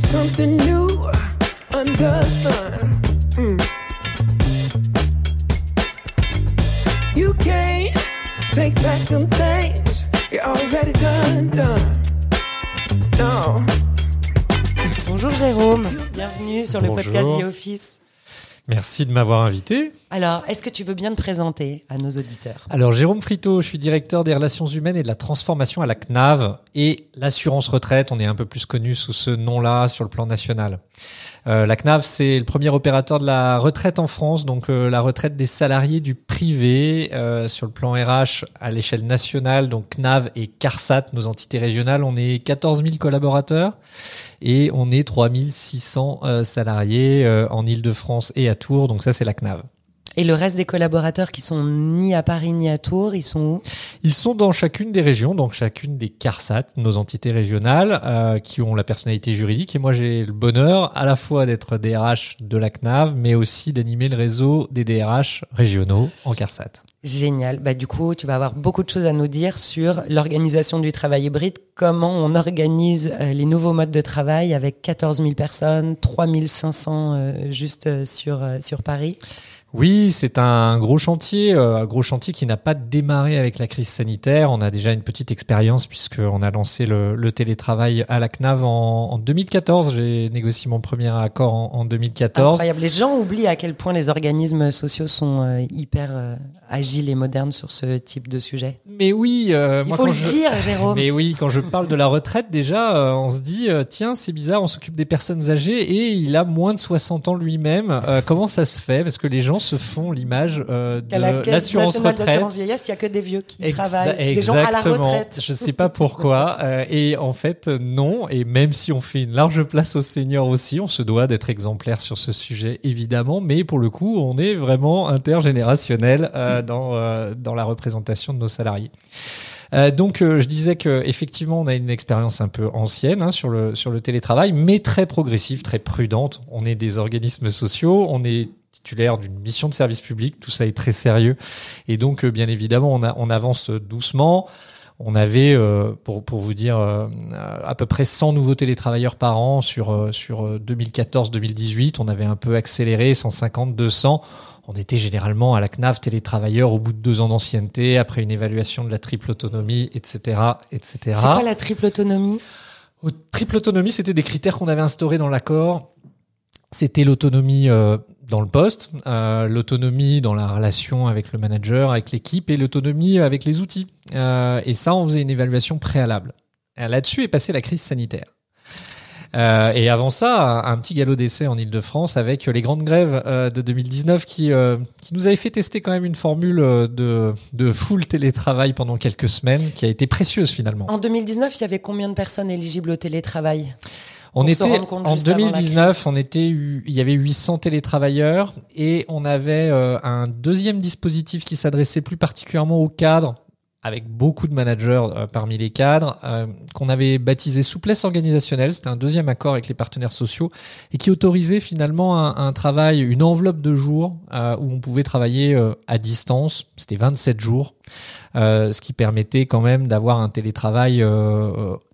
something new under the sun. Mm. You can't take back them things you already done, done. No. Bonjour Jérôme, bienvenue sur le podcast The Office. Merci de m'avoir invité. Alors, est-ce que tu veux bien te présenter à nos auditeurs? Alors, Jérôme Frito, je suis directeur des relations humaines et de la transformation à la CNAV et l'assurance retraite. On est un peu plus connu sous ce nom-là sur le plan national. Euh, la CNAV, c'est le premier opérateur de la retraite en France, donc euh, la retraite des salariés du privé euh, sur le plan RH à l'échelle nationale, donc CNAV et CARSAT, nos entités régionales. On est 14 000 collaborateurs et on est 3600 euh, salariés euh, en Ile-de-France et à Tours, donc ça c'est la CNAV. Et le reste des collaborateurs qui sont ni à Paris ni à Tours, ils sont où? Ils sont dans chacune des régions, donc chacune des CARSAT, nos entités régionales, euh, qui ont la personnalité juridique. Et moi, j'ai le bonheur à la fois d'être DRH de la CNAV, mais aussi d'animer le réseau des DRH régionaux en CARSAT. Génial. Bah, du coup, tu vas avoir beaucoup de choses à nous dire sur l'organisation du travail hybride, comment on organise euh, les nouveaux modes de travail avec 14 000 personnes, 3 500 euh, juste euh, sur, euh, sur Paris. Oui, c'est un gros chantier, euh, un gros chantier qui n'a pas démarré avec la crise sanitaire. On a déjà une petite expérience puisqu'on a lancé le, le télétravail à la CNAV en, en 2014. J'ai négocié mon premier accord en, en 2014. Incroyable. Les gens oublient à quel point les organismes sociaux sont euh, hyper euh, agiles et modernes sur ce type de sujet. Mais oui, euh, Il moi faut quand le je... dire, Jérôme. Mais oui, quand je parle de la retraite, déjà, on se dit, tiens, c'est bizarre, on s'occupe des personnes âgées et il a moins de 60 ans lui-même. Euh, comment ça se fait? Parce que les gens se font l'image euh, la de l'assurance nationale retraite. vieillesse, il n'y a que des vieux qui Exa- travaillent, des gens à la retraite. Je sais pas pourquoi. euh, et en fait, non. Et même si on fait une large place aux seniors aussi, on se doit d'être exemplaire sur ce sujet, évidemment. Mais pour le coup, on est vraiment intergénérationnel euh, dans, euh, dans la représentation de nos salariés. Euh, donc, euh, je disais que effectivement, on a une expérience un peu ancienne hein, sur le sur le télétravail, mais très progressive, très prudente. On est des organismes sociaux, on est titulaire d'une mission de service public, tout ça est très sérieux, et donc euh, bien évidemment, on, a, on avance doucement. On avait, euh, pour, pour vous dire, euh, à peu près 100 nouveaux télétravailleurs par an sur, euh, sur euh, 2014-2018. On avait un peu accéléré, 150, 200. On était généralement à la CNAV télétravailleurs au bout de deux ans d'ancienneté, après une évaluation de la triple autonomie, etc. etc. C'est quoi la triple autonomie? Au triple autonomie, c'était des critères qu'on avait instaurés dans l'accord. C'était l'autonomie euh, dans le poste, euh, l'autonomie dans la relation avec le manager, avec l'équipe, et l'autonomie avec les outils. Euh, et ça, on faisait une évaluation préalable. Et Là-dessus est passée la crise sanitaire. Euh, et avant ça, un, petit galop d'essai en Ile-de-France avec les grandes grèves euh, de 2019 qui, euh, qui nous avait fait tester quand même une formule euh, de, de full télétravail pendant quelques semaines qui a été précieuse finalement. En 2019, il y avait combien de personnes éligibles au télétravail? On était en juste avant la 2019, on était, il y avait 800 télétravailleurs et on avait euh, un deuxième dispositif qui s'adressait plus particulièrement aux cadres, avec beaucoup de managers euh, parmi les cadres, euh, qu'on avait baptisé souplesse organisationnelle. C'était un deuxième accord avec les partenaires sociaux et qui autorisait finalement un, travail, une enveloppe de jours euh, où on pouvait travailler à distance. C'était 27 jours. Ce qui permettait quand même d'avoir un télétravail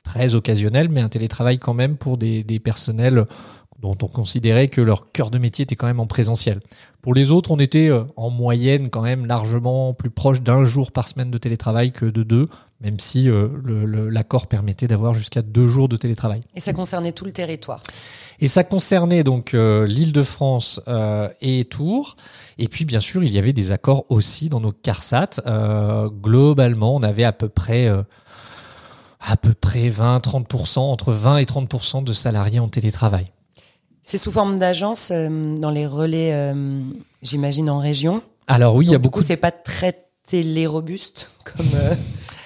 très occasionnel, mais un télétravail quand même pour des personnels dont on considérait que leur cœur de métier était quand même en présentiel. Pour les autres, on était euh, en moyenne quand même largement plus proche d'un jour par semaine de télétravail que de deux, même si euh, l'accord permettait d'avoir jusqu'à deux jours de télétravail. Et ça concernait tout le territoire. Et ça concernait donc euh, l'Île-de-France euh, et Tours. Et puis, bien sûr, il y avait des accords aussi dans nos CARSAT. Euh, globalement, on avait à peu près, à peu près 20-30%, entre 20 et 30% de salariés en télétravail. C'est sous forme d'agence euh, dans les relais, euh, j'imagine, en région. Alors oui, il y a beaucoup. coup, c'est pas très télé-robuste comme, euh,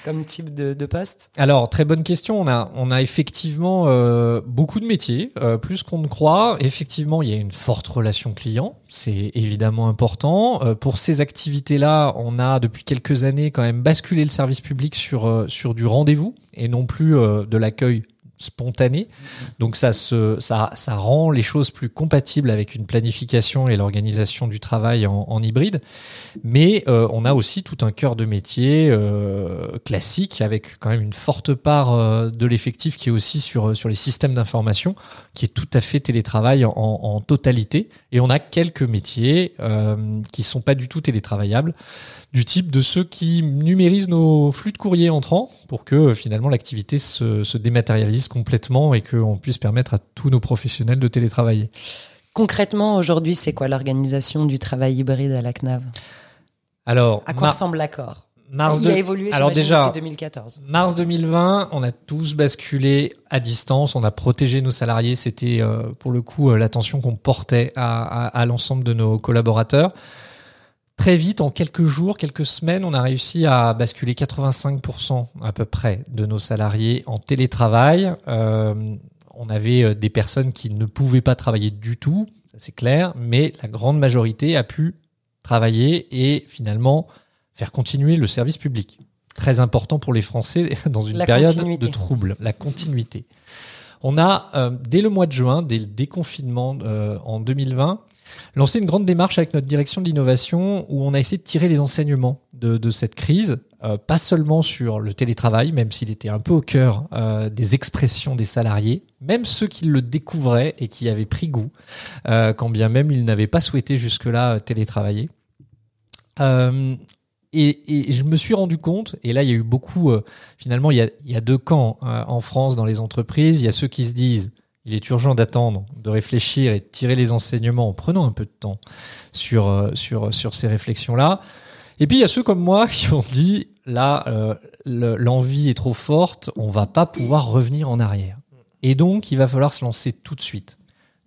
comme type de, de poste. Alors très bonne question. On a on a effectivement euh, beaucoup de métiers, euh, plus qu'on ne croit. Effectivement, il y a une forte relation client. C'est évidemment important. Euh, pour ces activités-là, on a depuis quelques années quand même basculé le service public sur sur du rendez-vous et non plus de l'accueil spontané. Donc ça, rend les choses plus compatibles avec une planification et l'organisation du travail en, hybride. Mais euh, on a aussi tout un cœur de métier euh, classique avec quand même une forte part euh, de l'effectif qui est aussi sur, les systèmes d'information, qui est tout à fait télétravail en, totalité. Et on a quelques métiers qui sont pas du tout télétravaillables du type de ceux qui numérisent nos flux de courrier entrants pour que euh, finalement l'activité se, se dématérialise complètement et qu'on puisse permettre à tous nos professionnels de télétravailler. Concrètement, aujourd'hui, c'est quoi l'organisation du travail hybride à la CNAV? Alors, À quoi ressemble l'accord? mars Il de- a évolué, alors j'imagine, déjà, depuis 2014. Mars 2020, on a tous basculé à distance, on a protégé nos salariés, c'était euh, pour le coup euh, l'attention qu'on portait à, à- à l'ensemble de nos collaborateurs. Très vite, en quelques jours, quelques semaines, on a réussi à basculer 85% à peu près de nos salariés en télétravail. Euh, on avait euh, des personnes qui ne pouvaient pas travailler du tout, c'est clair, mais la grande majorité a pu travailler et finalement faire continuer le service public. Très important pour les Français dans une La période continuité. de trouble, la continuité. On a, euh, dès le mois de juin, dès le déconfinement euh, en 2020, lancé une grande démarche avec notre direction de l'innovation où on a essayé de tirer les enseignements de, cette crise, euh, pas seulement sur le télétravail, même s'il était un peu au cœur euh, des expressions des salariés, même ceux qui le découvraient et qui avaient pris goût, euh, quand bien même ils n'avaient pas souhaité jusque-là télétravailler. Et, je me suis rendu compte, et là il y a eu beaucoup, finalement il y a, il y a deux camps en France dans les entreprises, il y a ceux qui se disent il est urgent d'attendre, de réfléchir et de tirer les enseignements en prenant un peu de temps sur, euh, sur, sur ces réflexions-là. Et puis il y a ceux comme moi qui ont dit là euh, le- l'envie est trop forte, on va pas pouvoir revenir en arrière. Et donc il va falloir se lancer tout de suite.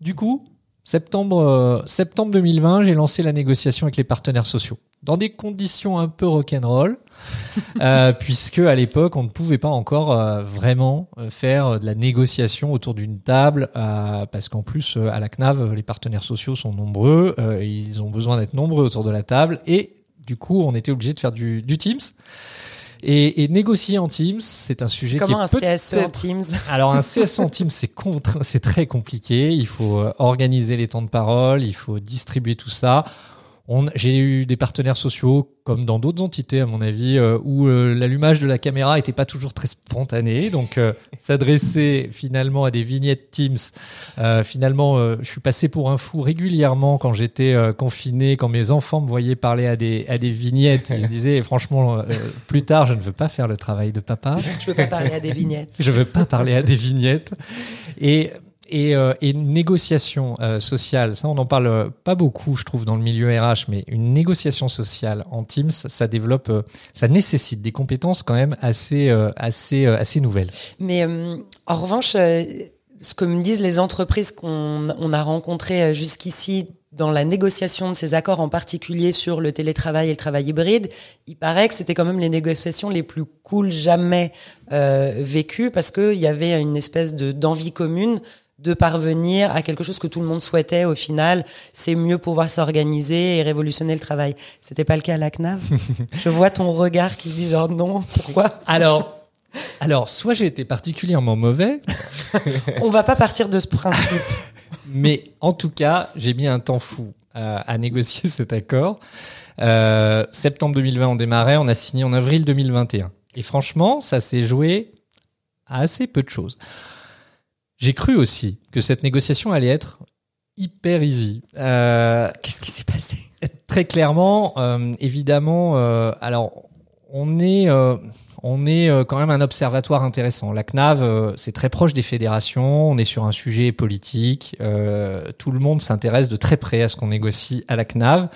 Du coup, septembre, euh, septembre 2020, j'ai lancé la négociation avec les partenaires sociaux dans des conditions un peu rock'n'roll, euh, puisque à l'époque on ne pouvait pas encore euh, vraiment euh, faire de la négociation autour d'une table, euh, parce qu'en plus à la CNAV les partenaires sociaux sont nombreux, ils ont besoin d'être nombreux autour de la table, et du coup on était obligé de faire du, du Teams. Et, et négocier en Teams, c'est un sujet C'est qui comment un est CSE en peut-être Teams? Alors un CSE en team, c'est contre- c'est très compliqué. Il faut organiser les temps de parole, il faut distribuer tout ça. On- J'ai eu des partenaires sociaux, comme dans d'autres entités à mon avis, euh, où euh, l'allumage de la caméra n'était pas toujours très spontané. Donc euh, s'adresser finalement à des vignettes Teams, euh, finalement, euh, je suis passé pour un fou régulièrement quand j'étais euh, confiné, quand mes enfants me voyaient parler à des, à des vignettes. Ils se disaient, franchement, euh, plus tard, je ne veux pas faire le travail de papa. Je veux pas parler à des vignettes. Je veux pas parler à des vignettes. Et, et, euh, négociation euh, sociale, ça on n'en parle pas beaucoup, je trouve, dans le milieu RH, mais une négociation sociale en Teams, ça développe, euh, ça nécessite des compétences quand même assez, euh, assez, assez nouvelles. Mais en revanche, ce que me disent les entreprises qu'on on a rencontrées jusqu'ici dans la négociation de ces accords, en particulier sur le télétravail et le travail hybride, il paraît que c'était quand même les négociations les plus cool jamais vécues parce qu'il y avait une espèce de d'envie commune de parvenir à quelque chose que tout le monde souhaitait au final, c'est mieux pouvoir s'organiser et révolutionner le travail. C'était pas le cas à la CNAV. Je vois ton regard qui dit genre non, pourquoi? Alors, alors soit j'ai été particulièrement mauvais, On va pas partir de ce principe. Mais en tout cas, j'ai mis un temps fou à négocier cet accord. Euh, septembre 2020, on démarrait, on a signé en avril 2021. Et franchement, ça s'est joué à assez peu de choses. J'ai cru aussi que cette négociation allait être hyper easy. Euh, Qu'est-ce qui s'est passé? Très clairement, euh, évidemment, euh, alors on est, euh, on est euh, quand même un observatoire intéressant. La CNAV, euh, c'est très proche des fédérations, on est sur un sujet politique, euh, tout le monde s'intéresse de très près à ce qu'on négocie à la CNAV.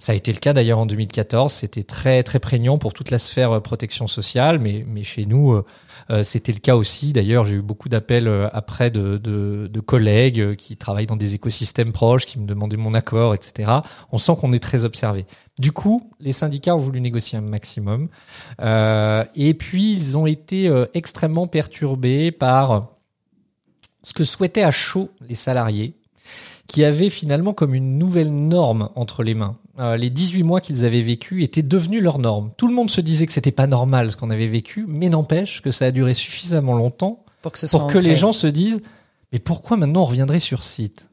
Ça a été le cas d'ailleurs en 2014, c'était très très prégnant pour toute la sphère protection sociale, mais, mais chez nous, c'était le cas aussi. D'ailleurs, j'ai eu beaucoup d'appels euh, après de, collègues euh, qui travaillent dans des écosystèmes proches, qui me demandaient mon accord, etc. On sent qu'on est très observé. Du coup, les syndicats ont voulu négocier un maximum. Euh, et puis, ils ont été euh, extrêmement perturbés par ce que souhaitaient à chaud les salariés, qui avaient finalement comme une nouvelle norme entre les mains. Euh, les 18 mois qu'ils avaient vécu étaient devenus leur norme. Tout le monde se disait que c'était pas normal ce qu'on avait vécu, mais n'empêche que ça a duré suffisamment longtemps Pour que, ce pour que les gens se disent mais pourquoi maintenant on reviendrait sur site?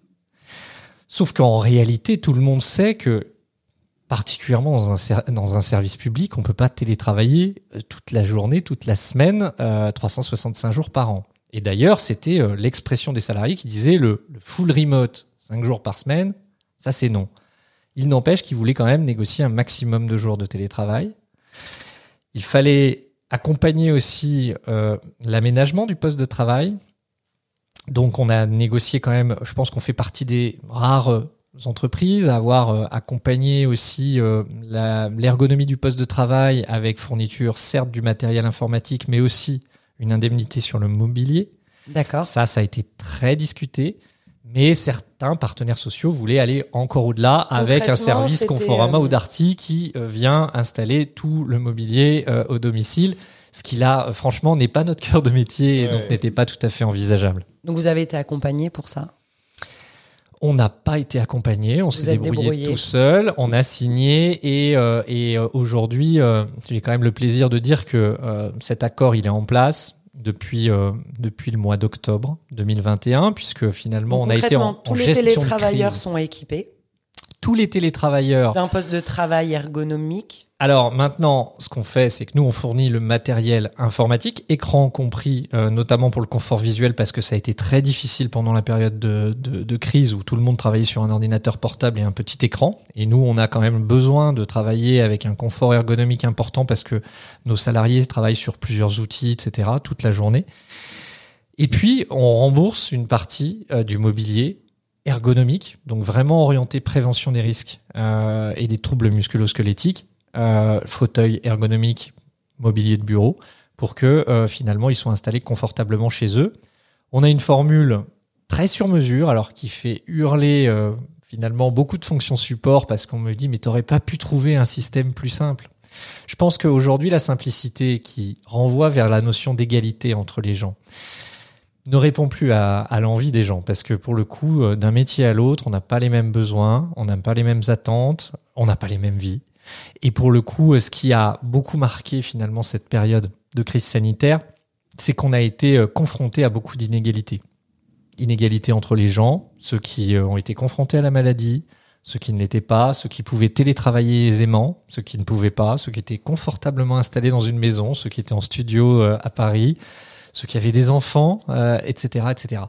Sauf qu'en réalité, tout le monde sait que, particulièrement dans un, ser- dans un service public, on peut pas télétravailler euh, toute la journée, toute la semaine, euh, 365 jours par an. Et d'ailleurs, c'était euh, l'expression des salariés qui disaient le, le full remote, 5 jours par semaine, ça c'est non. Il n'empêche qu'ils voulaient quand même négocier un maximum de jours de télétravail. Il fallait accompagner aussi euh, l'aménagement du poste de travail. Donc on a négocié quand même, je pense qu'on fait partie des rares euh, entreprises à avoir euh, accompagné aussi euh, l'ergonomie du poste de travail avec fourniture certes du matériel informatique mais aussi une indemnité sur le mobilier. D'accord. Ça, ça a été très discuté. Mais certains partenaires sociaux voulaient aller encore au-delà avec un service Conforama euh, ou Darty qui euh, vient installer tout le mobilier euh, au domicile. Ce qui là, franchement, n'est pas notre cœur de métier et donc n'était pas tout à fait envisageable. Donc vous avez été accompagné pour ça? On n'a pas été accompagné, on s'est débrouillé débrouillé. tout seul, on a signé et, euh, et aujourd'hui, euh, j'ai quand même le plaisir de dire que euh, cet accord, il est en place depuis, euh, depuis le mois d'octobre 2021, puisque finalement, on a été en, tous les gestion de télétravailleurs crise. sont équipés Tous les télétravailleurs d'un poste de travail ergonomique. Alors maintenant, ce qu'on fait, c'est que nous, on fournit le matériel informatique, écran compris, euh, notamment pour le confort visuel, parce que ça a été très difficile pendant la période de, de- de crise où tout le monde travaillait sur un ordinateur portable et un petit écran. Et nous, on a quand même besoin de travailler avec un confort ergonomique important parce que nos salariés travaillent sur plusieurs outils, etc., toute la journée. Et puis, on rembourse une partie euh, du mobilier ergonomique, donc vraiment orienté prévention des risques euh, et des troubles musculo-squelettiques, euh, fauteuil ergonomique, mobilier de bureau, pour que euh, finalement ils soient installés confortablement chez eux. On a une formule très sur mesure, alors qui fait hurler finalement beaucoup de fonctions support parce qu'on me dit mais t'aurais pas pu trouver un système plus simple. Je pense qu'aujourd'hui la simplicité qui renvoie vers la notion d'égalité entre les gens ne répond plus à, à l'envie des gens parce que pour le coup euh, d'un métier à l'autre on n'a pas les mêmes besoins, on n'a pas les mêmes attentes, on n'a pas les mêmes vies. Et pour le coup, euh, ce qui a beaucoup marqué finalement cette période de crise sanitaire, c'est qu'on a été euh, confronté à beaucoup d'inégalités. Inégalités entre les gens, ceux qui ont été confrontés à la maladie, ceux qui ne l'étaient pas, ceux qui pouvaient télétravailler aisément, ceux qui ne pouvaient pas, ceux qui étaient confortablement installés dans une maison, ceux qui étaient en studio à Paris, ceux qui avaient des enfants, euh, etc., etc.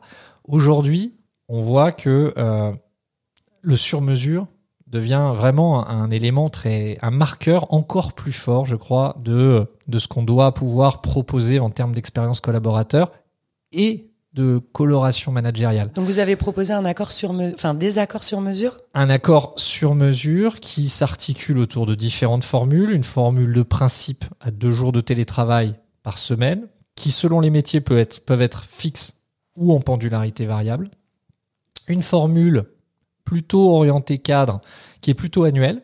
Aujourd'hui, on voit que euh, le sur-mesure devient vraiment un, un élément très, un marqueur encore plus fort, je crois, de, de ce qu'on doit pouvoir proposer en termes d'expérience collaborateur et de coloration managériale. Donc vous avez proposé un accord sur me- enfin des accords sur mesure? Un accord sur mesure qui s'articule autour de différentes formules, une formule de principe à deux jours de télétravail par semaine, qui selon les métiers peut être, peuvent être fixes ou en pendularité variable, une formule plutôt orientée cadre qui est plutôt annuelle,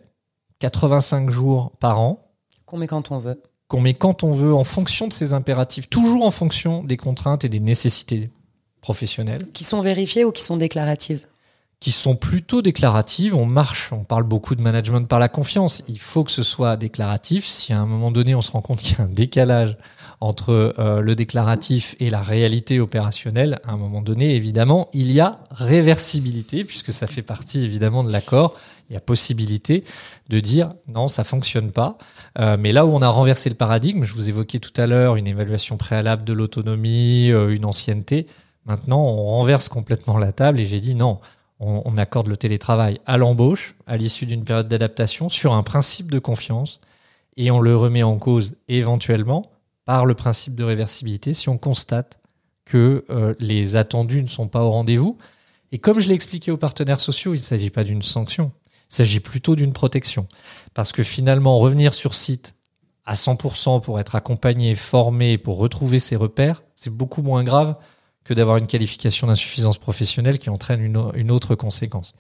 85 jours par an, qu'on met quand on veut. qu'on met quand on veut en fonction de ses impératifs, toujours en fonction des contraintes et des nécessités professionnelles, Qui sont vérifiées ou qui sont déclaratives qui sont plutôt déclaratives. On marche, on parle beaucoup de management par la confiance. Il faut que ce soit déclaratif. Si à un moment donné on se rend compte qu'il y a un décalage entre euh, le déclaratif et la réalité opérationnelle, à un moment donné, évidemment, il y a réversibilité, puisque ça fait partie évidemment de l'accord. Il y a possibilité de dire non, ça fonctionne pas. Euh, mais là où on a renversé le paradigme, je vous évoquais tout à l'heure une évaluation préalable de l'autonomie, euh, une ancienneté. Maintenant, on renverse complètement la table et j'ai dit non, on, on accorde le télétravail à l'embauche, à l'issue d'une période d'adaptation, sur un principe de confiance et on le remet en cause éventuellement par le principe de réversibilité si on constate que euh, les attendus ne sont pas au rendez-vous. Et comme je l'ai expliqué aux partenaires sociaux, il ne s'agit pas d'une sanction, il s'agit plutôt d'une protection. Parce que finalement, revenir sur site à 100% pour être accompagné, formé, pour retrouver ses repères, c'est beaucoup moins grave que d'avoir une qualification d'insuffisance professionnelle qui entraîne une, autre conséquence.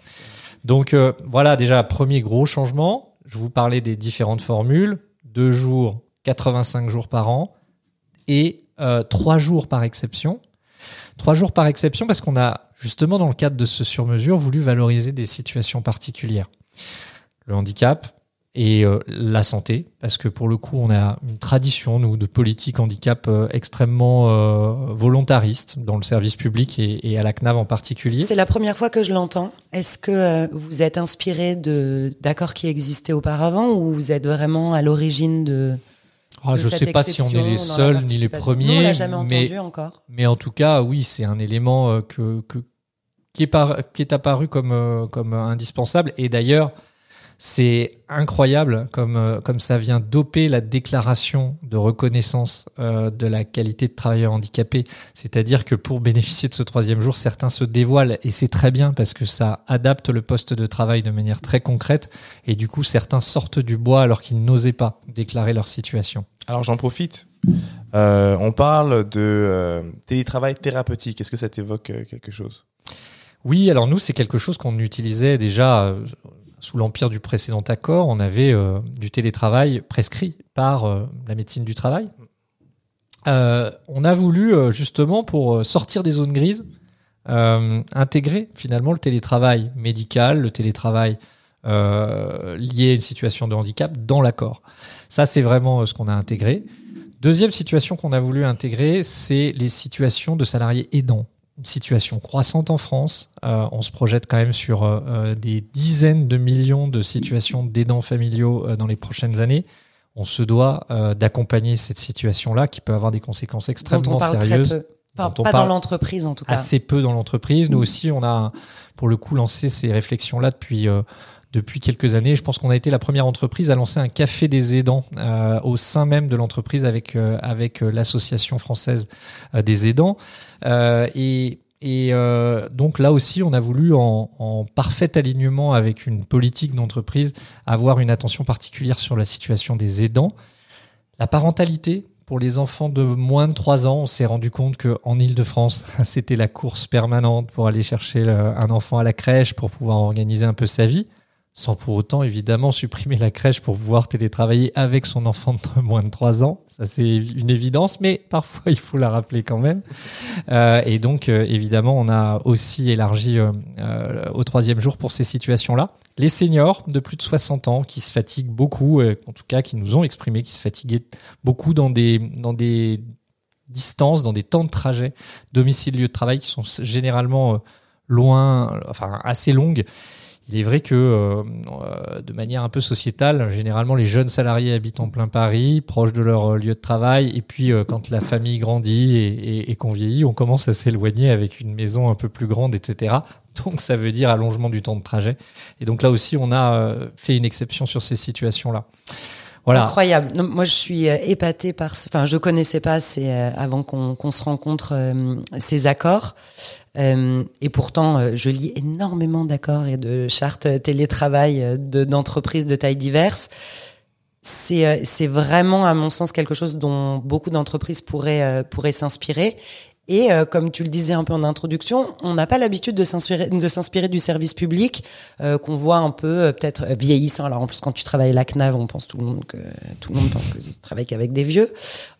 Donc euh, voilà déjà premier gros changement. Je vous parlais des différentes formules. Deux jours, 85 jours par an et euh, trois jours par exception. Trois jours par exception parce qu'on a justement dans le cadre de ce sur-mesure voulu valoriser des situations particulières. Le handicap et euh, la santé, parce que pour le coup, on a une tradition, nous, de politique handicap euh, extrêmement euh, volontariste dans le service public et, et à la CNAV en particulier. C'est la première fois que je l'entends. Est-ce que vous êtes inspiré d'accords qui existaient auparavant ou vous êtes vraiment à l'origine de Ah, je cette sais pas si on est les seuls ni les premiers, Nous, on l'a jamais mais, entendu encore. mais en tout cas, oui, c'est un élément euh, que, que- qui, est par- qui est apparu comme, euh, comme euh, indispensable. Et d'ailleurs, c'est incroyable comme, comme ça vient doper la déclaration de reconnaissance euh, de la qualité de travailleur handicapé. C'est-à-dire que pour bénéficier de ce troisième jour, certains se dévoilent et c'est très bien parce que ça adapte le poste de travail de manière très concrète et du coup certains sortent du bois alors qu'ils n'osaient pas déclarer leur situation. Alors j'en profite. Euh, on parle de euh, télétravail thérapeutique. Est-ce que ça t'évoque euh, quelque chose? Oui, alors nous, c'est quelque chose qu'on utilisait déjà sous l'empire du précédent accord. On avait du télétravail prescrit par la médecine du travail. On a voulu, justement, pour sortir des zones grises, intégrer finalement le télétravail médical, le télétravail euh, lié à une situation de handicap dans l'accord. Ça, c'est vraiment euh, ce qu'on a intégré. Deuxième situation qu'on a voulu intégrer, c'est les situations de salariés aidants une situation croissante en France. Euh, on se projette quand même sur euh, euh, des dizaines de millions de situations d'aidants familiaux euh, dans les prochaines années. On se doit euh, d'accompagner cette situation-là qui peut avoir des conséquences Dont extrêmement on parle sérieuses. très peu. Pas, dont on pas parle dans l'entreprise en tout cas. Assez peu dans l'entreprise. Nous aussi, on a pour le coup lancé ces réflexions-là depuis euh, depuis quelques années. Je pense qu'on a été la première entreprise à lancer un café des aidants euh, au sein même de l'entreprise avec euh, avec euh, l'association française euh, des aidants. Euh, et et euh, donc là aussi, on a voulu, en, en parfait alignement avec une politique d'entreprise, avoir une attention particulière sur la situation des aidants. La parentalité, pour les enfants de moins de 3 ans, on s'est rendu compte qu'en Ile-de-France, c'était la course permanente pour aller chercher un enfant à la crèche pour pouvoir organiser un peu sa vie, sans pour autant évidemment supprimer la crèche pour pouvoir télétravailler avec son enfant de moins de 3 ans. Ça, c'est une évidence, mais parfois il faut la rappeler quand même. Euh, et donc, euh, évidemment, on a aussi élargi euh, euh, au troisième jour pour ces situations-là. Les seniors de plus de 60 ans qui se fatiguent beaucoup, en tout cas qui nous ont exprimé qu'ils se fatiguaient beaucoup dans des, dans des distances, dans des temps de trajet, domicile-lieu de travail qui sont généralement loin, enfin assez longues. Il est vrai que euh, euh, de manière un peu sociétale, généralement les jeunes salariés habitent en plein Paris, proches de leur euh, lieu de travail, et puis euh, quand la famille grandit et, et- qu'on vieillit, on commence à s'éloigner avec une maison un peu plus grande, etc. Donc ça veut dire allongement du temps de trajet. Et donc là aussi, on a fait une exception sur ces situations-là. Voilà. Incroyable. Moi, je suis épatée par. ce- Enfin, je connaissais pas avant qu'on se rencontre ces accords. Euh, et pourtant, euh, je lis énormément d'accords et de chartes télétravail euh, de- d'entreprises de tailles diverses. C'est vraiment, à mon sens, quelque chose dont beaucoup d'entreprises pourraient pourraient s'inspirer. Et comme tu le disais un peu en introduction, on n'a pas l'habitude de s'inspirer de du service public qu'on voit un peu peut-être vieillissant. Alors en plus quand tu travailles à la CNAV, on pense tout le monde que tout le monde pense que tu travailles qu'avec des vieux.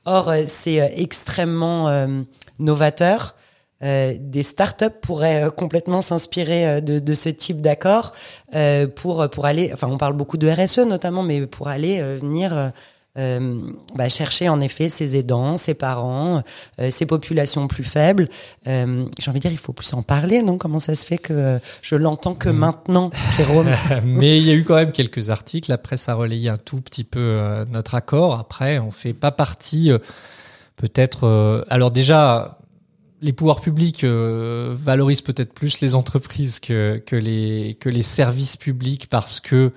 Or c'est extrêmement novateur. Euh, des startups pourraient euh, complètement s'inspirer euh, de, de ce type d'accord euh, pour pour aller. Enfin, on parle beaucoup de RSE notamment, mais pour aller euh, venir euh, bah, chercher en effet ses aidants, ses parents, euh, ces populations plus faibles. Euh, J'ai envie de dire, il faut plus en parler, non? Comment ça se fait que je l'entends que maintenant, Jérôme? Mais il y a eu quand même quelques articles. La presse a relayé un tout petit peu notre accord. Après, on fait pas partie, peut-être. alors déjà, les pouvoirs publics euh, valorisent peut-être plus les entreprises que, que, les, que les services publics parce que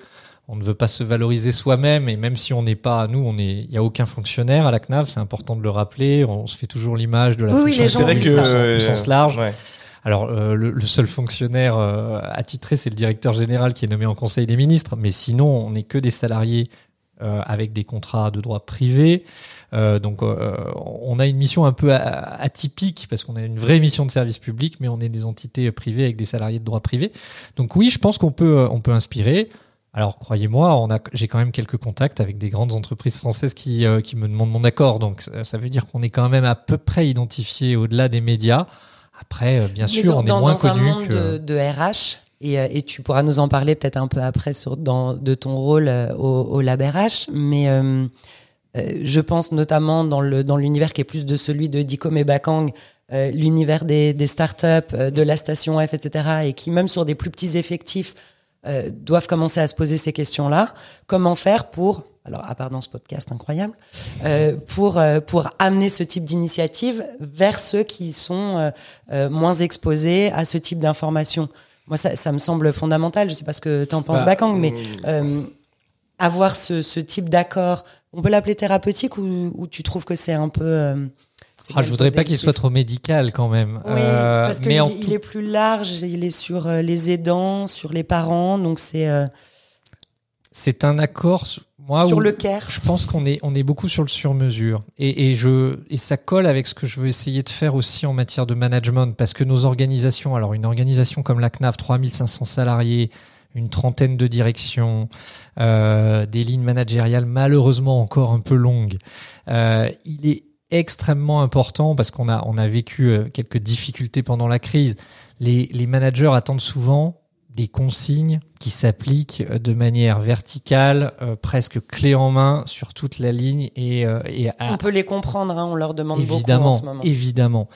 on ne veut pas se valoriser soi-même et même si on n'est pas, nous, on est, il y a aucun fonctionnaire à la CNAV, c'est important de le rappeler. On se fait toujours l'image de la Oui, fonction C'est vrai que au sens large. ouais. Alors, euh, le, le seul fonctionnaire euh, attitré, c'est le directeur général qui est nommé en Conseil des ministres. Mais sinon, on n'est que des salariés euh, avec des contrats de droit privé. Euh, donc, euh, on a une mission un peu atypique parce qu'on a une vraie mission de service public, mais on est des entités privées avec des salariés de droit privé. Donc, oui, je pense qu'on peut, euh, on peut inspirer. Alors, croyez-moi, on a, j'ai quand même quelques contacts avec des grandes entreprises françaises qui, euh, qui me demandent mon accord. Donc, ça, ça veut dire qu'on est quand même à peu près identifié au-delà des médias. Après, euh, bien Mais sûr, dans, on est dans- moins dans un connu monde que. de, de RH, Et, et tu pourras nous en parler peut-être un peu après sur, dans, de ton rôle euh, au, au LabRH. Mais euh, euh, je pense notamment dans le dans l'univers qui est plus de celui de Dicom et Bakang, euh, l'univers des, des startups, euh, de la station F, etc. Et qui même sur des plus petits effectifs euh, doivent commencer à se poser ces questions-là. Comment faire pour alors à part dans ce podcast incroyable, euh, pour euh, pour amener ce type d'initiative vers ceux qui sont euh, euh, moins exposés à ce type d'informations? Moi, ça, ça me semble fondamental. Je sais pas ce que tu en penses, Bah, Bakang, mais euh, avoir ce, ce type d'accord, on peut l'appeler thérapeutique ou, ou tu trouves que c'est un peu. euh, Ah, je voudrais pas qu'il soit trop médical quand même. Oui, Euh, parce qu'il il est plus large, il est sur euh, les aidants, sur les parents, donc c'est euh, c'est un accord. sur- Moi, sur où- le care. Je pense qu'on est, on est beaucoup sur le sur-mesure. Et, et, je, et ça colle avec ce que je veux essayer de faire aussi en matière de management, parce que nos organisations, alors une organisation comme la CNAV, 3500 salariés, une trentaine de directions, euh, des lignes managériales malheureusement encore un peu longues, euh, il est extrêmement important parce qu'on a, on a vécu euh, quelques difficultés pendant la crise. Les, les managers attendent souvent des consignes qui s'appliquent euh, de manière verticale, euh, presque clé en main sur toute la ligne et, euh, et à- On peut les comprendre, hein, on leur demande évidemment, beaucoup en ce moment. évidemment.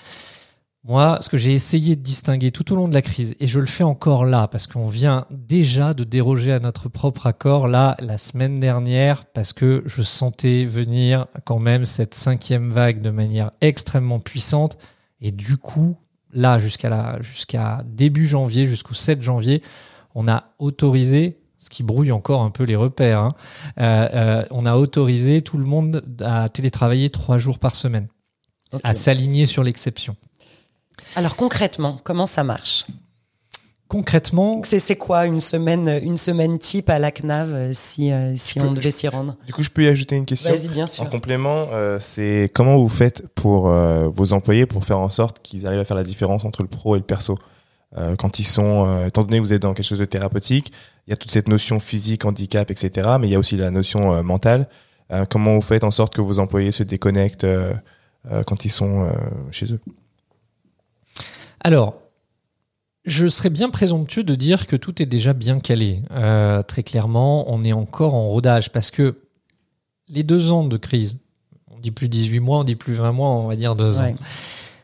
Moi, ce que j'ai essayé de distinguer tout au long de la crise, et je le fais encore là, parce qu'on vient déjà de déroger à notre propre accord là la semaine dernière, parce que je sentais venir quand même cette cinquième vague de manière extrêmement puissante, et du coup, là jusqu'à la jusqu'à début janvier, jusqu'au 7 janvier, on a autorisé ce qui brouille encore un peu les repères. hein, euh, euh, on a autorisé tout le monde à télétravailler trois jours par semaine, à s'aligner sur l'exception. Alors concrètement, comment ça marche? Concrètement, C'est quoi une semaine, une semaine type à la CNAV euh, si, euh, si peux- on devait s'y rendre? Du coup, je peux y ajouter une question. Vas-y, bien En sûr. complément, euh, c'est comment vous faites pour euh, vos employés pour faire en sorte qu'ils arrivent à faire la différence entre le pro et le perso? Euh, Quand ils sont, étant donné que vous êtes dans quelque chose de thérapeutique, il y a toute cette notion physique, handicap, etc. Mais il y a aussi la notion mentale. Comment vous faites en sorte que vos employés se déconnectent quand ils sont chez eux? Alors, je serais bien présomptueux de dire que tout est déjà bien calé. Euh, très clairement, on est encore en rodage parce que les deux ans de crise, on dit plus 18 mois, on dit plus 20 mois, on va dire deux Ouais. ans.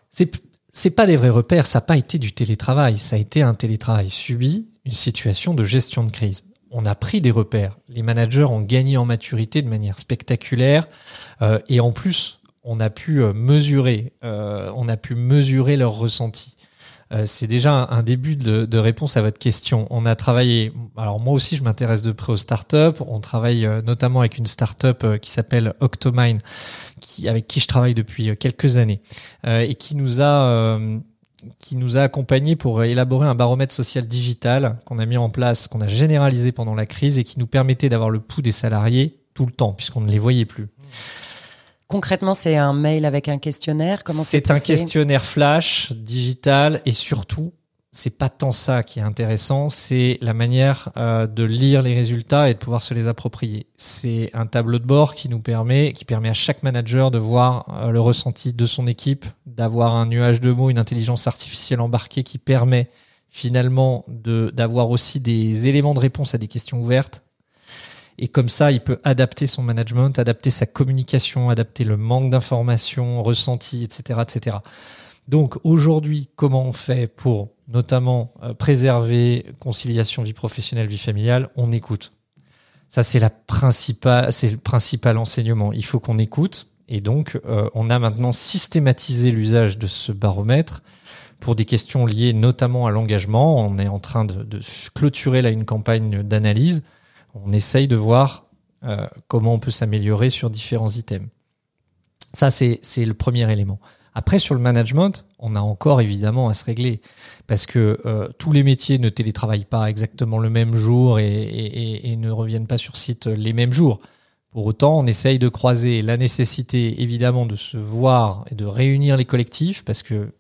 C'est c'est pas des vrais repères, ça n'a pas été du télétravail, ça a été un télétravail subi, une situation de gestion de crise. On a pris des repères. Les managers ont gagné en maturité de manière spectaculaire euh, et en plus, on a pu euh, mesurer, euh, on a pu mesurer leurs ressentis. Euh, c'est déjà un, début de, de réponse à votre question. On a travaillé, alors moi aussi je m'intéresse de près aux startups. On travaille euh, notamment avec une startup euh, qui s'appelle Octomine, qui, avec qui je travaille depuis quelques années euh, et qui nous a qui nous a accompagnés pour élaborer un baromètre social digital qu'on a mis en place, qu'on a généralisé pendant la crise et qui nous permettait d'avoir le pouls des salariés tout le temps puisqu'on ne les voyait plus. Concrètement, c'est un mail avec un questionnaire? Comment C'est un questionnaire flash, digital, et surtout, c'est pas tant ça qui est intéressant, c'est la manière euh, de lire les résultats et de pouvoir se les approprier. C'est un tableau de bord qui nous permet, qui permet à chaque manager de voir euh, le ressenti de son équipe, d'avoir un nuage de mots, une intelligence artificielle embarquée qui permet finalement d'avoir aussi des éléments de réponse à des questions ouvertes. Et comme ça, il peut adapter son management, adapter sa communication, adapter le manque d'informations, ressenti, etc., etc. Donc aujourd'hui, comment on fait pour notamment euh, préserver conciliation vie professionnelle, vie familiale? On écoute. Ça, c'est la principale, c'est le principal enseignement. Il faut qu'on écoute. Et donc, euh, on a maintenant systématisé l'usage de ce baromètre pour des questions liées notamment à l'engagement. On est en train de clôturer là une campagne d'analyse. On essaye de voir euh, comment on peut s'améliorer sur différents items. Ça, c'est le premier élément. Après, sur le management, on a encore évidemment à se régler parce que euh, tous les métiers ne télétravaillent pas exactement le même jour et ne reviennent pas sur site les mêmes jours. Pour autant, on essaye de croiser la nécessité évidemment de se voir et de réunir les collectifs parce que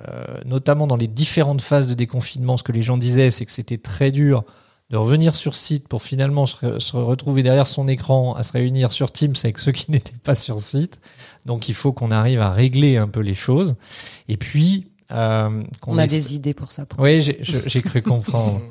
euh, notamment dans les différentes phases de déconfinement, ce que les gens disaient, c'est que c'était très dur de revenir sur site pour finalement se, re- se retrouver derrière son écran à se réunir sur Teams avec ceux qui n'étaient pas sur site. Donc il faut qu'on arrive à régler un peu les choses. Et puis, Euh, qu'on On a essa- des idées pour ça. pour- Oui, j'ai cru comprendre.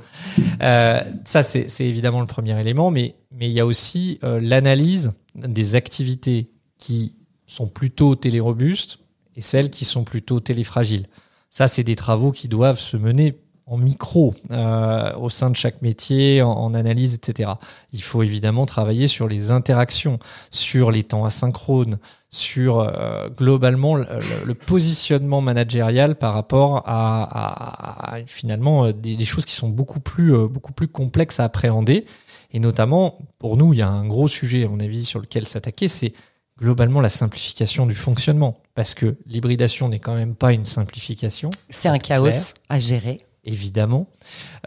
Euh, ça, c'est c'est évidemment le premier élément, mais mais il y a aussi euh, l'analyse des activités qui sont plutôt télérobustes et celles qui sont plutôt téléfragiles. Ça, c'est des travaux qui doivent se mener en micro euh, au sein de chaque métier, en, en analyse, etc. Il faut évidemment travailler sur les interactions, sur les temps asynchrones, sur euh, globalement le, le- le positionnement managérial par rapport à, à- à- finalement euh, des, des choses qui sont beaucoup plus euh, beaucoup plus complexes à appréhender. Et notamment pour nous, il y a un gros sujet à mon avis sur lequel s'attaquer, c'est globalement la simplification du fonctionnement, parce que l'hybridation n'est quand même pas une simplification C'est un chaos à gérer. Évidemment.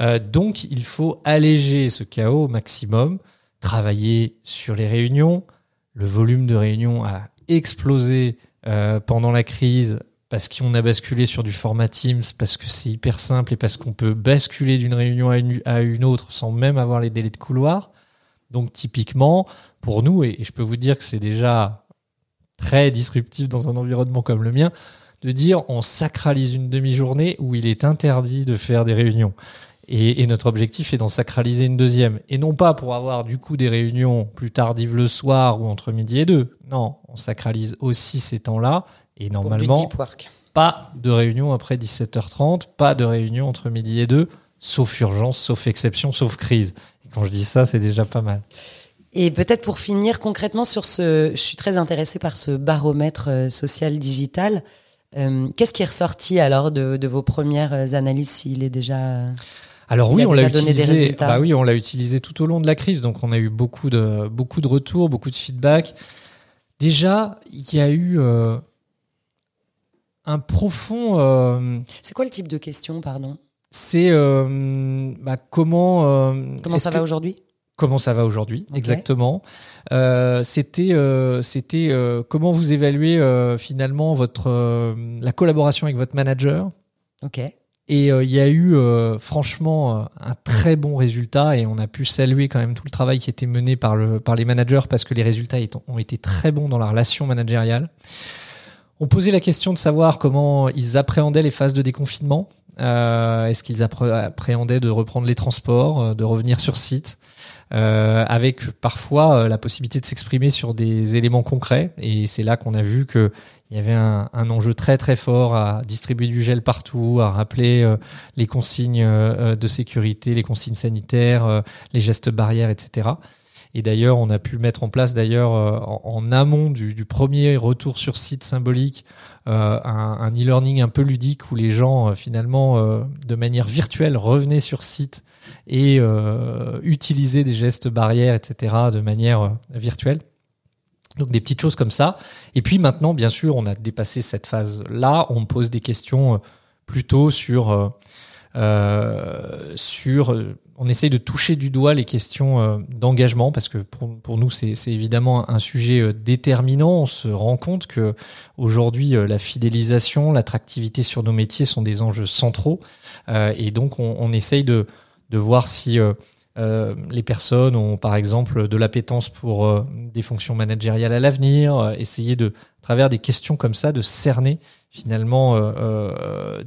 Euh, donc, il faut alléger ce chaos au maximum, travailler sur les réunions. Le volume de réunions a explosé euh, pendant la crise parce qu'on a basculé sur du format Teams, parce que c'est hyper simple et parce qu'on peut basculer d'une réunion à une, à une autre sans même avoir les délais de couloir. Donc, typiquement, pour nous, et, et je peux vous dire que c'est déjà très disruptif dans un environnement comme le mien, de dire on sacralise une demi-journée où il est interdit de faire des réunions. Et, et notre objectif est d'en sacraliser une deuxième. Et non pas pour avoir du coup des réunions plus tardives le soir ou entre midi et deux. Non, on sacralise aussi ces temps-là. Et normalement, pas de réunion après 17h30, pas de réunion entre midi et deux, sauf urgence, sauf exception, sauf crise. Et quand je dis ça, c'est déjà pas mal. Et peut-être pour finir concrètement sur ce, je suis très intéressée par ce baromètre euh, social digital. Euh, Qu'est-ce qui est ressorti alors de, de vos premières analyses s'il est déjà Alors oui, on l'a utilisé. Bah oui, on l'a utilisé tout au long de la crise, donc on a eu beaucoup de beaucoup de retours, beaucoup de feedback. Déjà, il y a eu euh, un profond. euh, C'est quoi le type de question, pardon? c'est euh, bah, comment Comment ça va aujourd'hui? Comment ça va aujourd'hui. Exactement. Euh, c'était euh, c'était euh, comment vous évaluez euh, finalement votre euh, la collaboration avec votre manager Ok. et il y a eu euh, franchement un très bon résultat et on a pu saluer quand même tout le travail qui était mené par, le, par les managers parce que les résultats ont été très bons dans la relation managériale. On posait la question de savoir comment ils appréhendaient les phases de déconfinement. Euh, Est-ce qu'ils appré- appréhendaient de reprendre les transports, euh, de revenir sur site euh, avec parfois la possibilité de s'exprimer sur des éléments concrets? Et c'est là qu'on a vu que il y avait un, enjeu très très fort à distribuer du gel partout, à rappeler les consignes de sécurité, les consignes sanitaires, les gestes barrières, etc. Et d'ailleurs, on a pu mettre en place d'ailleurs euh, en, en amont du, du premier retour sur site symbolique euh, un, e-learning un peu ludique où les gens euh, finalement euh, de manière virtuelle revenaient sur site et euh, utilisaient des gestes barrières, etc. de manière virtuelle. Donc des petites choses comme ça. Et puis maintenant, bien sûr, on a dépassé cette phase-là. On pose des questions plutôt sur sur. On essaye de toucher du doigt les questions euh, d'engagement parce que pour, nous, c'est évidemment un sujet euh, déterminant. On se rend compte que aujourd'hui, euh, la fidélisation, l'attractivité sur nos métiers sont des enjeux centraux. Et donc, on, essaye de, voir si les personnes ont, par exemple, de l'appétence pour des fonctions managériales à l'avenir, essayer de, à travers des questions comme ça, de cerner finalement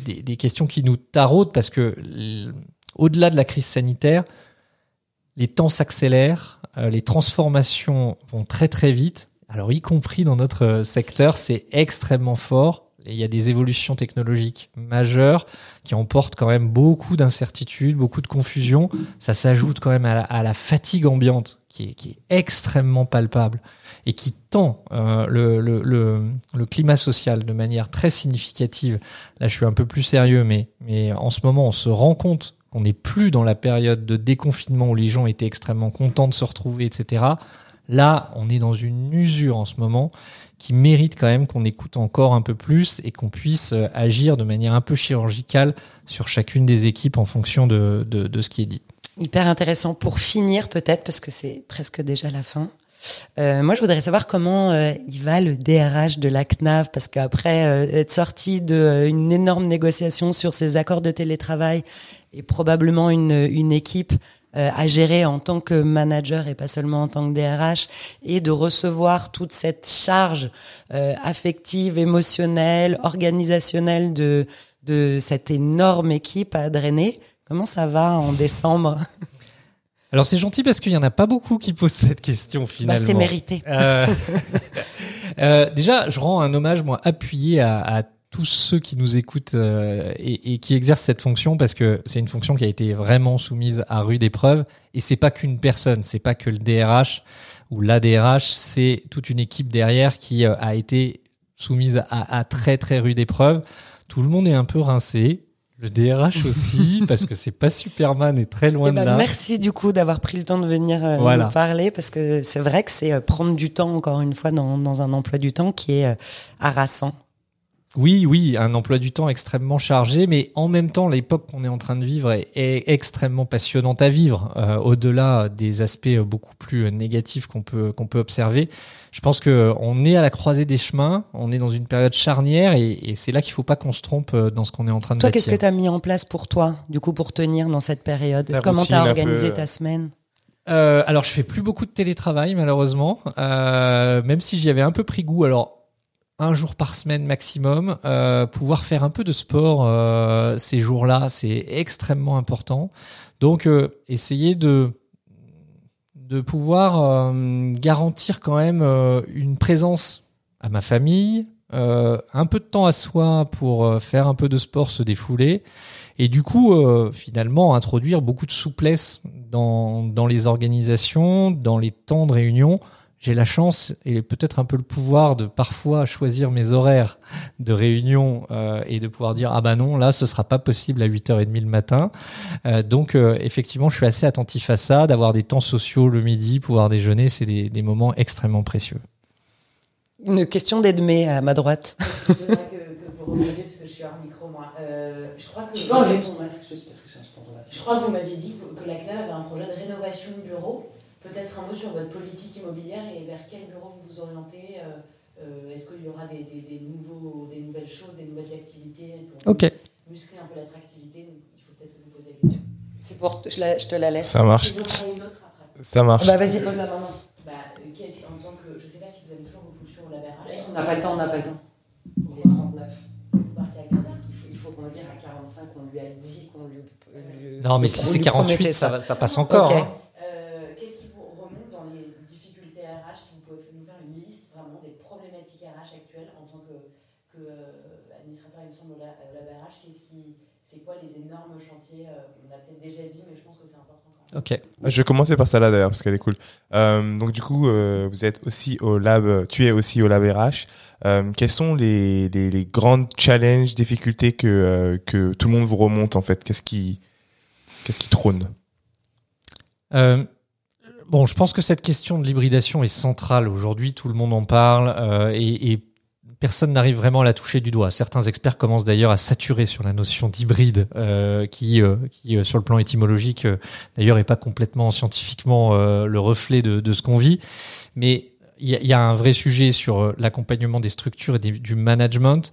des, questions qui nous taraudent parce que au-delà de la crise sanitaire, les temps s'accélèrent, euh, les transformations vont très très vite. Alors y compris dans notre euh, secteur, c'est extrêmement fort. Et il y a des évolutions technologiques majeures qui emportent quand même beaucoup d'incertitudes, beaucoup de confusion. Ça s'ajoute quand même à la, fatigue ambiante qui est, extrêmement palpable et qui tend euh, le, climat social de manière très significative. Là, je suis un peu plus sérieux, mais en ce moment, on se rend compte qu'on n'est plus dans la période de déconfinement où les gens étaient extrêmement contents de se retrouver, etc. Là, on est dans une usure en ce moment qui mérite quand même qu'on écoute encore un peu plus et qu'on puisse euh, agir de manière un peu chirurgicale sur chacune des équipes en fonction de, de, ce qui est dit. Hyper intéressant. Pour finir, peut-être, parce que c'est presque déjà la fin. Euh, moi, je voudrais savoir comment euh, il va le DRH de la CNAV, parce qu'après être sorti d'une énorme négociation sur ces accords de télétravail et probablement une, une équipe euh, à gérer en tant que manager et pas seulement en tant que DRH, et de recevoir toute cette charge euh, affective, émotionnelle, organisationnelle de de cette énorme équipe à drainer. Comment ça va en décembre? Alors c'est gentil parce qu'il y en a pas beaucoup qui posent cette question bah, finalement. C'est mérité. Euh, euh, déjà, je rends un hommage moi appuyé à, à tous ceux qui nous écoutent euh, et, et qui exercent cette fonction parce que c'est une fonction qui a été vraiment soumise à rude épreuve et c'est pas qu'une personne, c'est pas que le DRH ou la DRH, c'est toute une équipe derrière qui euh, a été soumise à, à très très rude épreuve. Tout le monde est un peu rincé. Le DRH aussi, parce que c'est pas Superman et très loin Eh ben, de là. merci du coup d'avoir pris le temps de venir euh, Voilà. nous parler parce que c'est vrai que c'est euh, prendre du temps encore une fois dans, dans un emploi du temps qui est euh, harassant. Oui, oui, un emploi du temps extrêmement chargé, mais en même temps, l'époque qu'on est en train de vivre est, est extrêmement passionnante à vivre, euh, au-delà des aspects euh, beaucoup plus euh, négatifs qu'on peut, qu'on peut observer. Je pense que euh, on est à la croisée des chemins, on est dans une période charnière, et, et c'est là qu'il faut pas qu'on se trompe dans ce qu'on est en train de Toi, qu'est-ce que tu as mis en place pour toi, du coup, pour tenir dans cette période? Ta Comment tu as organisé peu. ta semaine? Euh, alors, je fais plus beaucoup de télétravail, malheureusement, euh, même si j'y avais un peu pris goût. Alors, un jour par semaine maximum, euh, pouvoir faire un peu de sport euh, ces jours-là, c'est extrêmement important. Donc, euh, essayer de de pouvoir euh, garantir quand même euh, une présence à ma famille, euh, un peu de temps à soi pour faire un peu de sport, se défouler, et du coup, finalement, introduire beaucoup de souplesse dans, dans les organisations, dans les temps de réunion. J'ai la chance et peut-être un peu le pouvoir de parfois choisir mes horaires de réunion euh, et de pouvoir dire ah bah non là ce sera pas possible à 8h30 le matin. Euh, donc euh, effectivement je suis assez attentif à ça, d'avoir des temps sociaux le midi, pouvoir déjeuner, c'est des, des moments extrêmement précieux. Une question d'Edmé à ma droite. je suis hors micro, moi. Je crois que. Tu peux enlever ton masque juste parce que j'entends ton masque. Je crois que vous m'aviez dit que, la CNAV avait un projet de rénovation de bureaux. Peut-être un mot sur votre politique immobilière et vers quel bureau vous vous orientez. euh, euh, Est-ce qu'il y aura des, des- des nouveaux, des nouvelles choses, des nouvelles activités pour Ok. muscler un peu l'attractivité? Il faut peut-être que vous posiez la question. C'est pour, je, la- je te la laisse. Ça marche. Une autre après? Ça marche. Bah vas-y, pose la main. Bah, euh, qu'est-ce- en tant que. Je ne sais pas si vous avez toujours vos fonctions au labérage. On n'a pas le temps, on n'a pas le temps. Il est 39. Vous partez à 15h. Il faut, il faut qu'on le vienne à 45, on lui a dit qu'on lui... lui- Non mais si c'est lui 48 promettait ça, va- ça passe encore. Ok. hein. Euh, Qu'est-ce qui vous remonte dans les difficultés RH Si vous pouvez nous faire une liste vraiment des problématiques RH actuelles en tant que, que euh, administrateur, il me semble, au la- au lab RH, qu'est-ce qui, c'est quoi les énormes chantiers euh, On a peut-être déjà dit, mais je pense que c'est important. Quand même. Ok. Je vais commencer par ça là d'ailleurs parce qu'elle est cool. Euh, donc du coup, euh, vous êtes aussi au lab, tu es aussi au lab RH. Euh, quels sont les, les, les grandes challenges, difficultés que euh, que tout le monde vous remonte en fait? Qu'est-ce qui qu'est-ce qui trône? Bon, je pense que cette question de l'hybridation est centrale aujourd'hui. Tout le monde en parle et, et personne n'arrive vraiment à la toucher du doigt. Certains experts commencent d'ailleurs à saturer sur la notion d'hybride, euh, qui, euh, qui euh, sur le plan étymologique, euh, d'ailleurs, est pas complètement scientifiquement euh, le reflet de, de ce qu'on vit. Mais il y, y a un vrai sujet sur euh, l'accompagnement des structures et du management.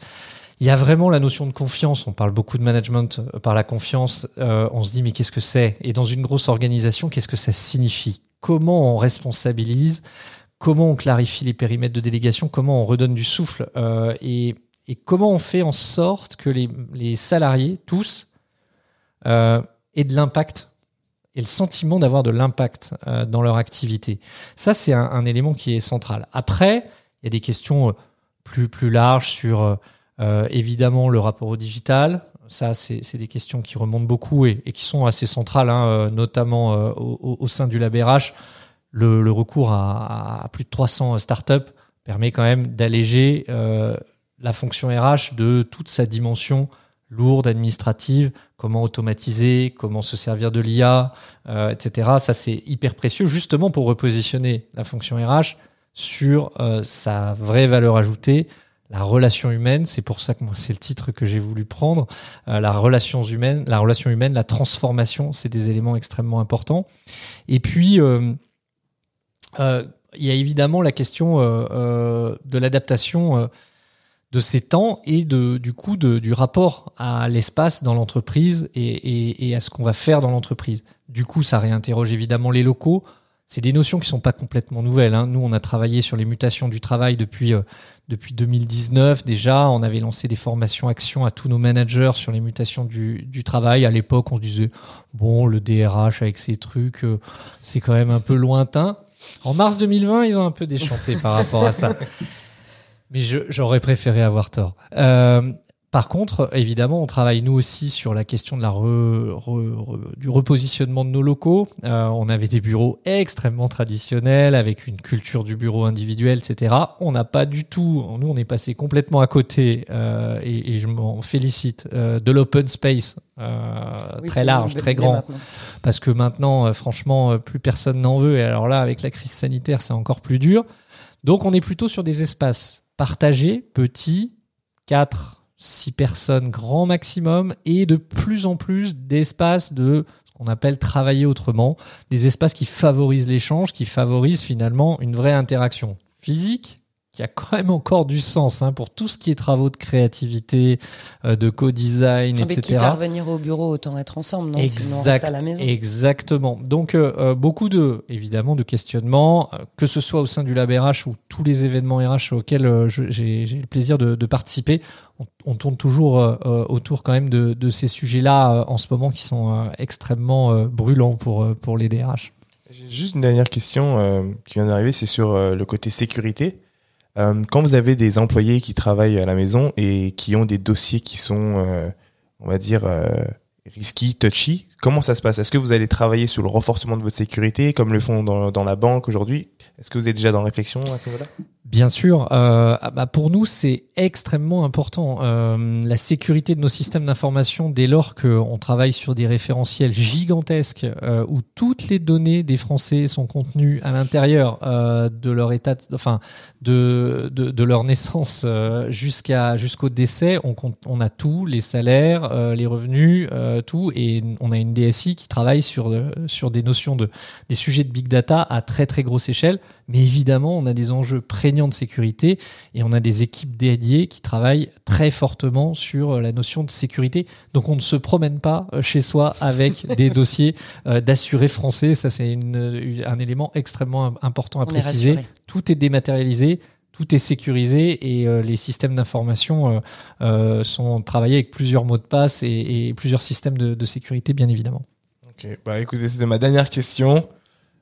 Il y a vraiment la notion de confiance. On parle beaucoup de management par la confiance. On se dit mais qu'est-ce que c'est? Et dans une grosse organisation, qu'est-ce que ça signifie? Comment on responsabilise Comment on clarifie les périmètres de délégation Comment on redonne du souffle Euh, et, comment on fait en sorte que les, salariés, tous, euh, aient de l'impact et le sentiment d'avoir de l'impact euh, dans leur activité. Ça, c'est un, élément qui est central. Après, il y a des questions plus, larges sur évidemment le rapport au digital. Ça, c'est des questions qui remontent beaucoup et, qui sont assez centrales, hein, notamment au- au sein du LabRH. Le, recours à, plus de 300 startups permet quand même d'alléger euh, la fonction RH de toute sa dimension lourde, administrative, comment automatiser, comment se servir de l'IA, euh, etc. Ça, c'est hyper précieux, justement pour repositionner la fonction RH sur euh, sa vraie valeur ajoutée, la relation humaine. C'est pour ça que moi, c'est le titre que j'ai voulu prendre. Euh, la relation humaine, la relation humaine, la transformation, c'est des éléments extrêmement importants. Et puis, euh, euh, il y a évidemment la question euh, euh, de l'adaptation euh, de ces temps et de, du coup de, du rapport à l'espace dans l'entreprise et, et, et à ce qu'on va faire dans l'entreprise. Du coup, ça réinterroge évidemment les locaux. c'est des notions qui sont pas complètement nouvelles. Hein. Nous, on a travaillé sur les mutations du travail depuis euh, depuis 2019 déjà. On avait lancé des formations actions à tous nos managers sur les mutations du, du travail. À l'époque, on se disait bon, le DRH avec ses trucs, euh, c'est quand même un peu lointain. En mars 2020, ils ont un peu déchanté par rapport à ça. Mais j'aurais préféré avoir tort. Euh, par contre, évidemment, on travaille nous aussi sur la question de la re- re- re- du repositionnement de nos locaux. Euh, on avait des bureaux extrêmement traditionnels avec une culture du bureau individuel, etc. On n'a pas du tout. Nous, on est passé complètement à côté euh, et, et je m'en félicite euh, de l'open space Oui, très large, très grand maintenant. parce que maintenant, franchement, plus personne n'en veut. Et alors là, avec la crise sanitaire, c'est encore plus dur. Donc, on est plutôt sur des espaces partagés, petits, 4, 6 personnes grand maximum, et de plus en plus d'espaces de ce qu'on appelle travailler autrement, des espaces qui favorisent l'échange, qui favorisent finalement une vraie interaction physique qui a quand même encore du sens hein, pour tout ce qui est travaux de créativité, euh, de co-design, Mais quitte etc. à revenir au bureau, autant être ensemble, non Sinon, on reste Exact, à la maison. exactement. Donc euh, euh, beaucoup de évidemment de questionnements, euh, que ce soit au sein du Lab RH ou tous les événements RH auxquels euh, j'ai le plaisir de, de participer, on, on tourne toujours autour quand même de, de ces sujets-là euh, en ce moment qui sont euh, extrêmement euh, brûlants pour euh, pour les DRH. J'ai juste une dernière question euh, qui vient d'arriver, c'est sur euh, le côté sécurité. Euh, quand vous avez des employés qui travaillent à la maison et qui ont des dossiers qui sont, euh, on va dire, euh, risky, touchy, comment ça se passe? Est-ce que vous allez travailler sur le renforcement de votre sécurité, comme le font dans, dans la banque aujourd'hui? Est-ce que vous êtes déjà dans la réflexion à ce niveau-là? Bien sûr, euh, ah bah pour nous c'est extrêmement important euh, la sécurité de nos systèmes d'information dès lors qu'on travaille sur des référentiels gigantesques euh, où toutes les données des Français sont contenues à l'intérieur euh, de leur état, enfin de, de, leur naissance euh, jusqu'à jusqu'au décès. On, compte, on a tout, les salaires, euh, les revenus, tout, et on a une DSI qui travaille sur sur des notions de des sujets de big data à très très grosse échelle. Mais évidemment, on a des enjeux prégnants de sécurité et on a des équipes dédiées qui travaillent très fortement sur euh, la notion de sécurité. Donc on ne se promène pas euh, chez soi avec des dossiers euh, d'assurés français. Ça, c'est un élément extrêmement im- important à On préciser. Tout est dématérialisé. Tout est sécurisé et euh, les systèmes d'information euh, euh, sont travaillés avec plusieurs mots de passe et, et plusieurs systèmes de, de sécurité, bien évidemment. Ok, bah écoutez, c'était ma dernière question.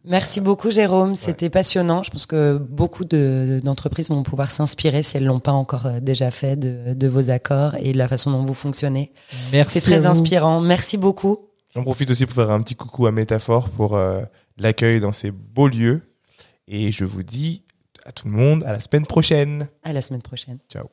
Merci beaucoup Jérôme, c'était passionnant. Je pense que beaucoup d'entreprises vont pouvoir s'inspirer si elles l'ont pas encore euh, déjà fait de, de, vos accords et de la façon dont vous fonctionnez. Merci. C'est très inspirant. Merci beaucoup. J'en profite aussi pour faire un petit coucou à Métaphore pour euh, l'accueil dans ces beaux lieux et je vous dis à tout le monde à la semaine prochaine. À la semaine prochaine. Ciao.